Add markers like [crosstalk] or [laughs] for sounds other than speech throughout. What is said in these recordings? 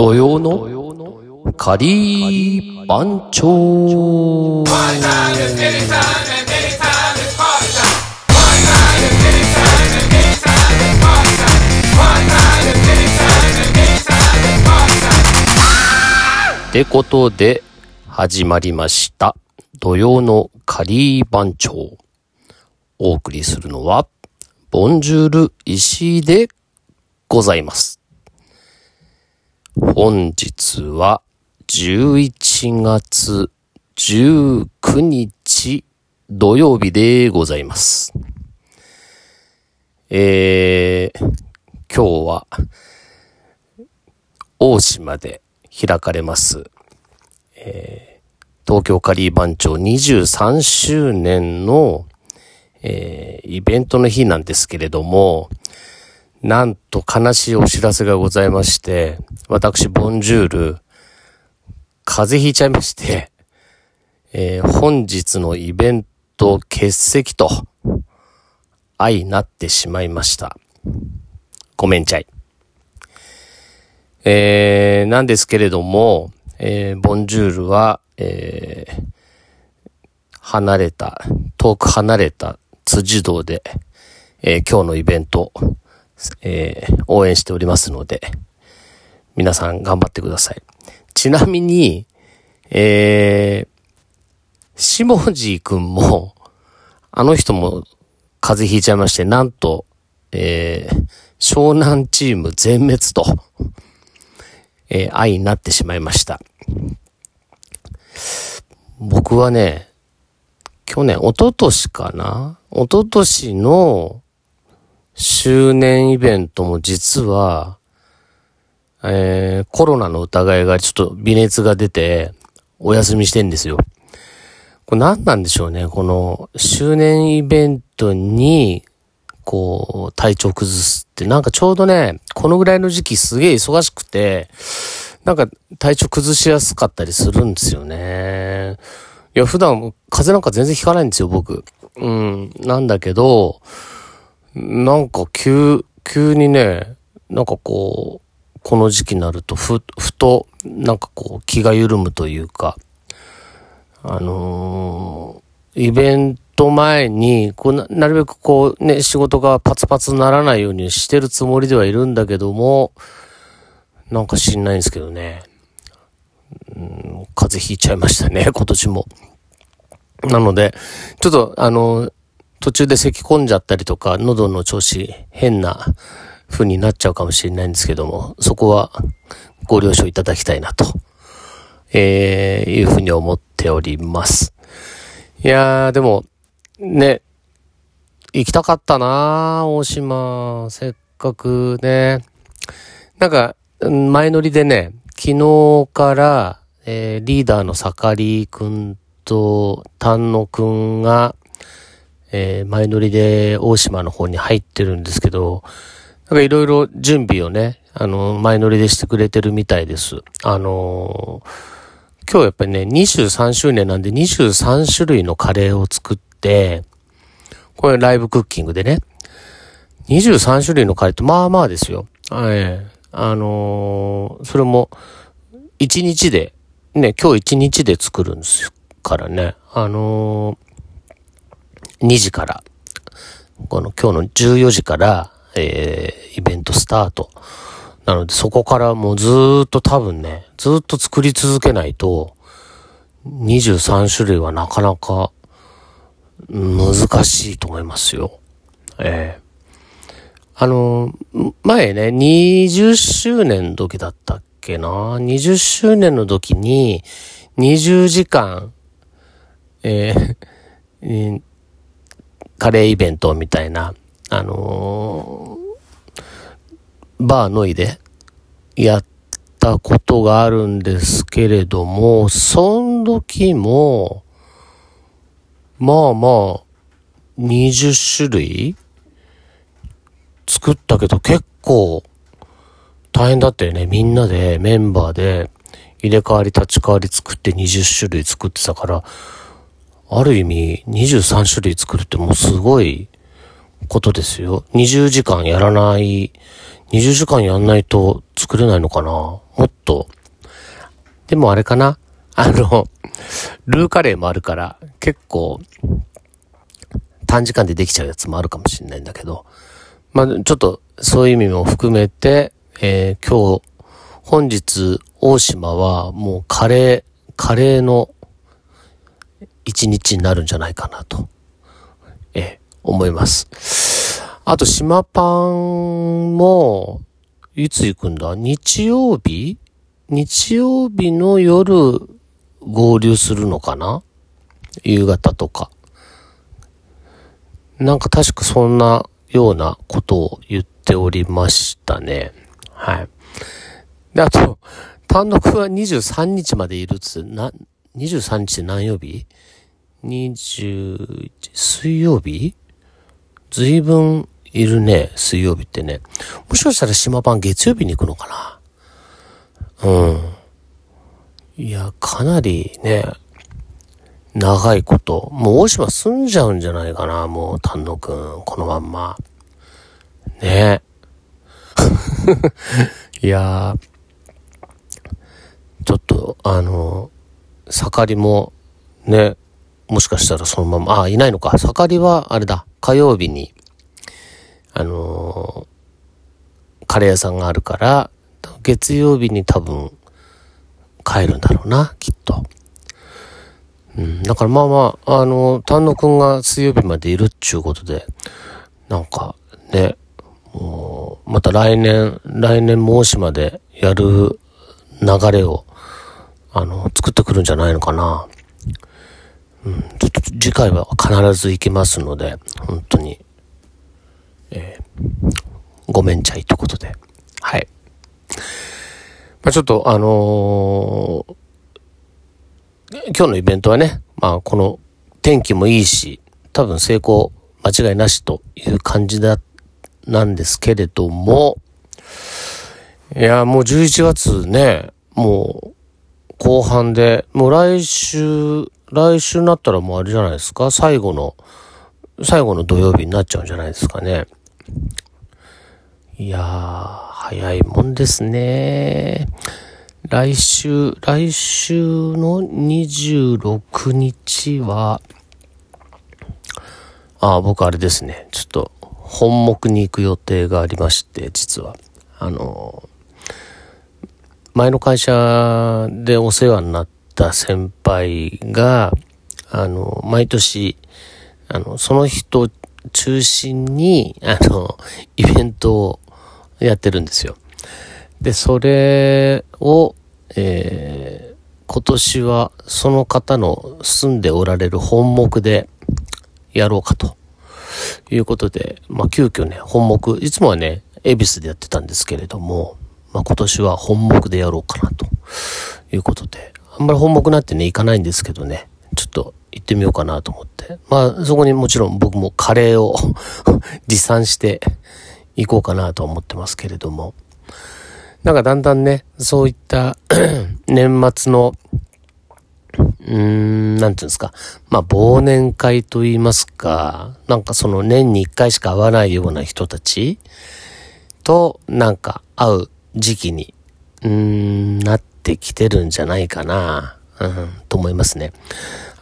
土曜のカリー番長。ってことで始まりました。土曜のカリー番長。お送りするのはボンジュール石井でございます。本日は11月19日土曜日でございます。えー、今日は大島で開かれます、えー東京カリー番長23周年の、えーイベントの日なんですけれども、なんと悲しいお知らせがございまして、私、ボンジュール、風邪ひいちゃいまして、えー本日のイベント欠席と、相なってしまいました。ごめんちゃい。えー、なんですけれども、えーボンジュールは、え離れた、遠く離れた辻堂で、え今日のイベント、えー応援しておりますので、皆さん頑張ってください。ちなみに、えー、しもじーくんも、あの人も風邪ひいちゃいまして、なんと、えー、湘南チーム全滅と、えー、愛になってしまいました。僕はね、去年、一昨年かな？一昨年の周年イベントも実は、えー、コロナの疑いがちょっと微熱が出て、お休みしてんですよ。これ何なんでしょうね。この周年イベントに、こう、体調崩すって、なんかちょうどね、このぐらいの時期すげえ忙しくて、なんか体調崩しやすかったりするんですよね。いや、普段風邪なんか全然ひかないんですよ、僕。うん。なんだけど、なんか急、急にね、なんかこう、この時期になると、ふ、ふと、なんかこう、気が緩むというか、あのーイベント前に、こうな、なるべくこう、ね、仕事がパツパツならないようにしてるつもりではいるんだけども、なんか知んないんですけどね。うん、風邪ひいちゃいましたね、今年も。なので、ちょっと、あの、途中で咳込んじゃったりとか、喉の調子変な風になっちゃうかもしれないんですけども、そこはご了承いただきたいなと、えー、いうふうに思っております。いやー、でも、ね、行きたかったなー大島。せっかくね。なんか、前乗りでね、昨日から、えーリーダーの盛りくんと丹野くんが、えー前乗りで大島の方に入ってるんですけど、なんかいろいろ準備をね、あの、前乗りでしてくれてるみたいです。あのー今日やっぱりね、23周年なんで23種類のカレーを作って、これライブクッキングでね、23種類のカレーってまあまあですよ。はい。あのーそれも、1日で、ね、今日1日で作るんですからね。あのー2時から、この今日の14時から、えーイベントスタート。なのでそこからもうずっと多分ね、ずっと作り続けないと、23種類はなかなか難しいと思いますよ。ええあの、前ね、20周年の時だったっけな ?20 周年の時に、20時間、ええーカレーイベントみたいな、あのーバーノイでやったことがあるんですけれども、その時も、まあまあ、20種類作ったけど結構大変だったよね。みんなでメンバーで入れ替わり立ち替わり作って20種類作ってたから、ある意味23種類作るってもうすごいことですよ。20時間やらない、20時間やんないと作れないのかなもっと。でもあれかなあの、ルーカレーもあるから、結構、短時間でできちゃうやつもあるかもしれないんだけど、まあ、ちょっと、そういう意味も含めて、えー、今日、本日、大島はもうカレー、カレーの一日になるんじゃないかなと、え、思います。あと、島パンも、いつ行くんだ？日曜日？日曜日の夜合流するのかな？夕方とか。なんか確かそんなようなことを言っておりましたね。はい。で、あと、単独は23日までいるつ、な、23日って何曜日 ?20、水曜日？随分いるね、水曜日ってね。もしかしたら島パン月曜日に行くのかな？うん。いや、かなりね、長いこと。もう大島住んじゃうんじゃないかな、もう丹野くん、このまんま。ね [laughs] いやちょっと、あの、盛りも、ね、もしかしたらそのまま、あ、いないのか。盛りは、あれだ、火曜日に、あのカレー屋さんがあるから、月曜日に多分、帰るんだろうな、きっと。うん、だからまあまあ、あの、丹野くんが水曜日までいるっちゅうことで、なんかね、もう、また来年、来年申しまでやる流れを、あの、作ってくるんじゃないのかな。うん、ちょっと次回は必ず行きますので、本当に、えー、ごめんちゃいということで、はい。まあ、ちょっと、あのー、今日のイベントはね、まあ、この天気もいいし、多分成功間違いなしという感じだ、なんですけれども、いや、もう11月ね、もう後半で、もう来週、来週になったらもうあれじゃないですか、最後の、最後の土曜日になっちゃうんじゃないですかね。いやー、早いもんですね。来週、来週の26日は、ああ、僕あれですね。ちょっと本目に行く予定がありまして、実は。あの、前の会社でお世話になった先輩が、あの、毎年、あの、その人中心に、あの、イベントをやってるんですよ。で、それを、えー、今年はその方の住んでおられる本目でやろうかということで、まあ、急遽ね、本目、いつもはね、恵比寿でやってたんですけれども、まあ、今年は本目でやろうかなということで、あんまり本目なんてね、行かないんですけどね、ちょっと行ってみようかなと思って。まあ、そこにもちろん僕もカレーを [laughs] 持参して行こうかなと思ってますけれども。なんかだんだんね、そういった [coughs] 年末の、うーん、なんていうんですか。まあ、忘年会と言いますか、なんかその年に一回しか会わないような人たちと、なんか会う時期に、なってきてるんじゃないかな、うん、と思いますね。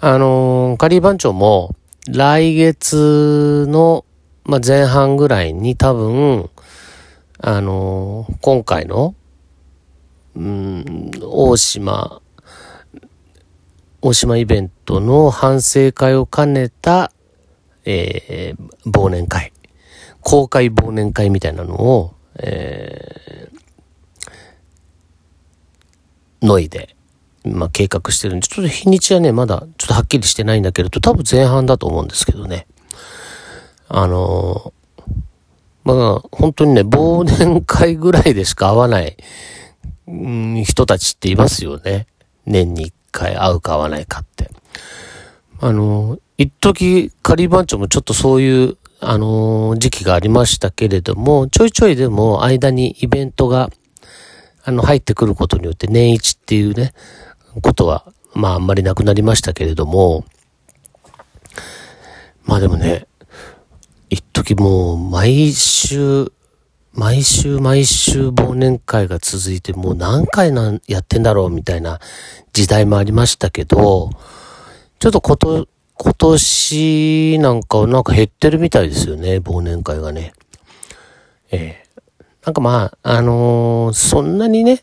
あのー、カリー番長も、来月の、まあ、前半ぐらいに多分、あのー、今回の、うん、大島、大島イベントの反省会を兼ねた、えー、忘年会、公開忘年会みたいなのを、えー、ノイで、まあ、計画してるんで、ちょっと日にちはね、まだちょっとはっきりしてないんだけれど、多分前半だと思うんですけどね。あのー、まあ、本当にね、忘年会ぐらいでしか会わない、うん、人たちっていますよね。年に一回会うか会わないかって。あのー、一時、カリー番長もちょっとそういう、あのー、時期がありましたけれども、ちょいちょいでも間にイベントが、あの、入ってくることによって年一っていうね、ことは、まああんまりなくなりましたけれども、まあでもね、一時もう毎週、毎週毎週忘年会が続いてもう何回なやってんだろうみたいな時代もありましたけど、ちょっとこと、今年なんかはなんか減ってるみたいですよね、忘年会がね。ええ、なんかまあ、あのー、そんなにね、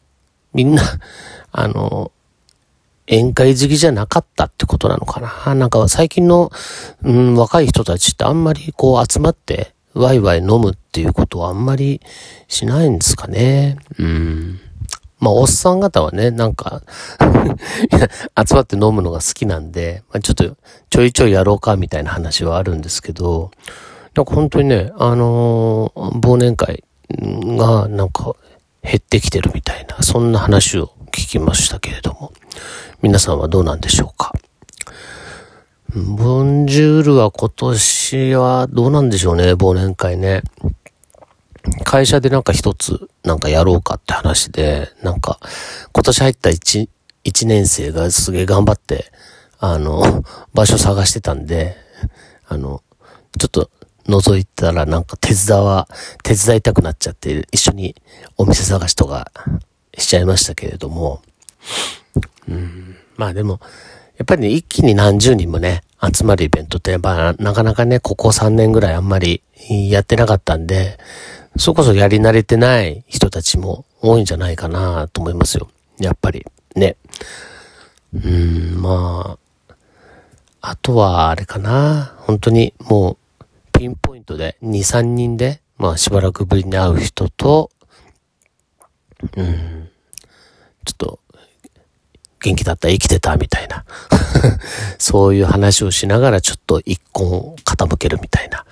みんな [laughs] あのー、宴会好きじゃなかったってことなのかな。なんか最近の、うん、若い人たちってあんまりこう集まってワイワイ飲むっていうことはあんまりしないんですかね。うん。まあ、おっさん方はね、なんか [laughs] 集まって飲むのが好きなんで、まあ、ちょっとちょいちょいやろうかみたいな話はあるんですけど、なんか本当にね、あのー、忘年会がなんか減ってきてるみたいな、そんな話を聞きましたけれども、皆さんはどうなんでしょうか？ボンジュールは今年はどうなんでしょうね、忘年会ね。会社でなんか一つなんかやろうかって話で、なんか今年入った一、一年生がすげえ頑張って、あの、場所探してたんで、あの、ちょっと覗いたらなんか手伝わ、手伝いたくなっちゃって一緒にお店探しとかしちゃいましたけれども、うん、まあでも、やっぱりね、一気に何十人もね、集まるイベントって、やっぱなかなかね、ここ3年ぐらいあんまりやってなかったんで、そこそやり慣れてない人たちも多いんじゃないかなと思いますよ。やっぱり。ね。うん、まあ、あとはあれかな。本当にもう、ピンポイントで2、3人で、まあしばらくぶりに会う人と、うん、ちょっと元気だった、生きてた、みたいな。[laughs] そういう話をしながらちょっと一本傾けるみたいな。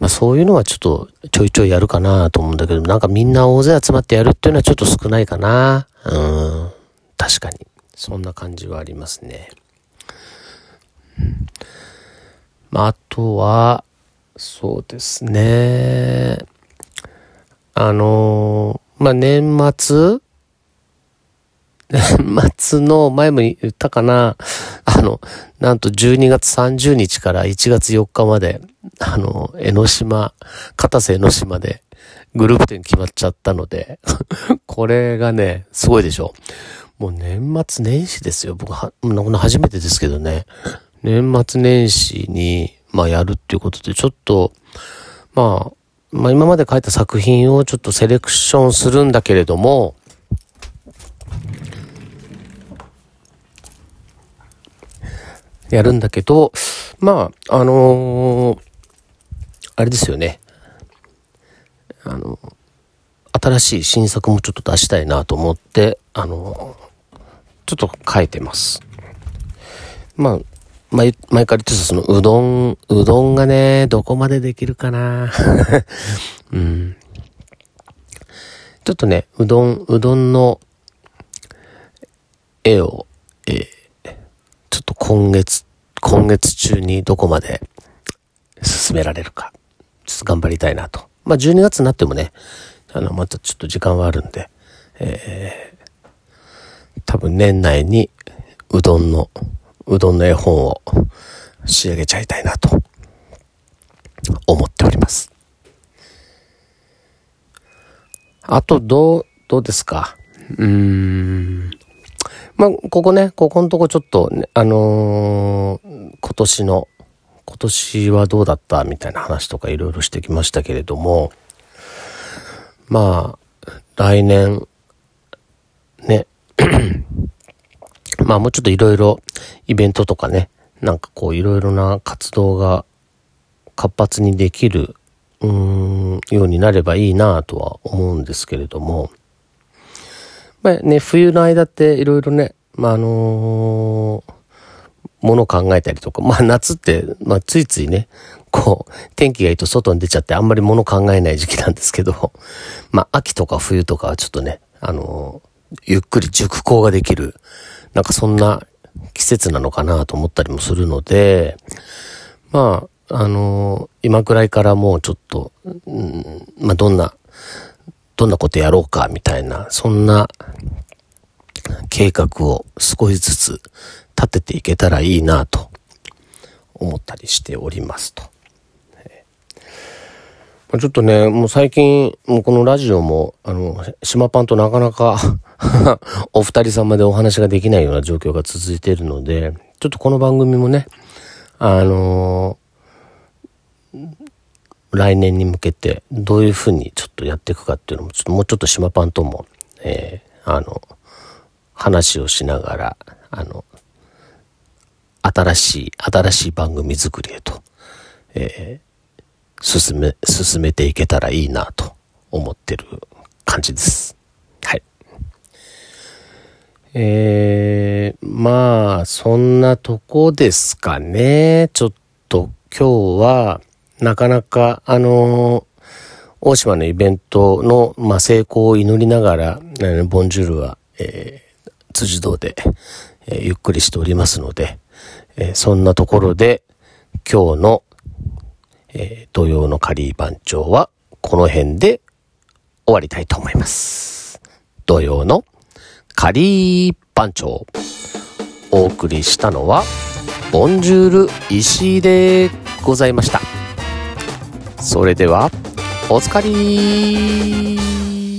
まあそういうのはちょっとちょいちょいやるかなと思うんだけど、なんかみんな大勢集まってやるっていうのはちょっと少ないかな。うん。確かに。そんな感じはありますね。まああとは、そうですね。あのー、まあ年末？年末の前も言ったかな、あの、なんと12月30日から1月4日まで、あの、江ノ島、片瀬江ノ島でグループ展決まっちゃったのでこれがね、すごいでしょ。もう年末年始ですよ。僕は、初めてですけどね。年末年始に、まあやるっていうことで、ちょっと、まあ、まあ今まで書いた作品をちょっとセレクションするんだけれども、やるんだけど、まあ、あのー、あれですよね。あの、新しい新作もちょっと出したいなと思って、あのー、ちょっと書いてます。まあ、前、前から言ってたそのうどん、うどんがね、どこまでできるかな [laughs] うん。ちょっとね、うどん、うどんの絵を、えーちょっと今月、今月中にどこまで進められるか、ちょっと頑張りたいなと。まあ、12月になってもね、あの、またちょっと時間はあるんで、えー、多分年内にうどんの、うどんの絵本を仕上げちゃいたいなと思っております。あと、どう、どうですか？うーん。まあ、ここね、ここのとこちょっと、ね、あのー、今年の、今年はどうだったみたいな話とかいろいろしてきましたけれども、まあ、来年、ね、まあもうちょっといろいろイベントとかね、なんかこういろいろな活動が活発にできる、うーん、ようになればいいなとは思うんですけれども、まあね、冬の間っていろいろね、まあ、あのー、もの考えたりとか、まあ夏って、まあついついね、こう、天気がいいと外に出ちゃってあんまりもの考えない時期なんですけど、まあ秋とか冬とかはちょっとね、あのー、ゆっくり熟考ができる、なんかそんな季節なのかなと思ったりもするので、まあ、あのー、今くらいからもうちょっと、うん、まあどんなどんなことやろうか、みたいな、そんな計画を少しずつ立てていけたらいいなと思ったりしておりますと。ちょっとね、もう最近、もうこのラジオも、あの、島パンとなかなか [laughs] お二人様でお話ができないような状況が続いているので、ちょっとこの番組もね、あのー、来年に向けてどういうふうにちょっとやっていくかっていうのも、ちょっともうちょっと島パンとも、えー、あの、話をしながら、あの、新しい、新しい番組作りへと、えー進め、進めていけたらいいなと思ってる感じです。はい。えー、まあ、そんなとこですかね。ちょっと今日は、なかなか、あの大島のイベントの、まあ、成功を祈りながら、ボンジュールは、えー、辻堂で、えー、ゆっくりしておりますので、えー、そんなところで、今日のえー、土曜のカリー番長はこの辺で終わりたいと思います。土曜のカリー番長。お送りしたのは、ボンジュール石井でございました。それでは、おつかり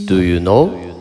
Do you know?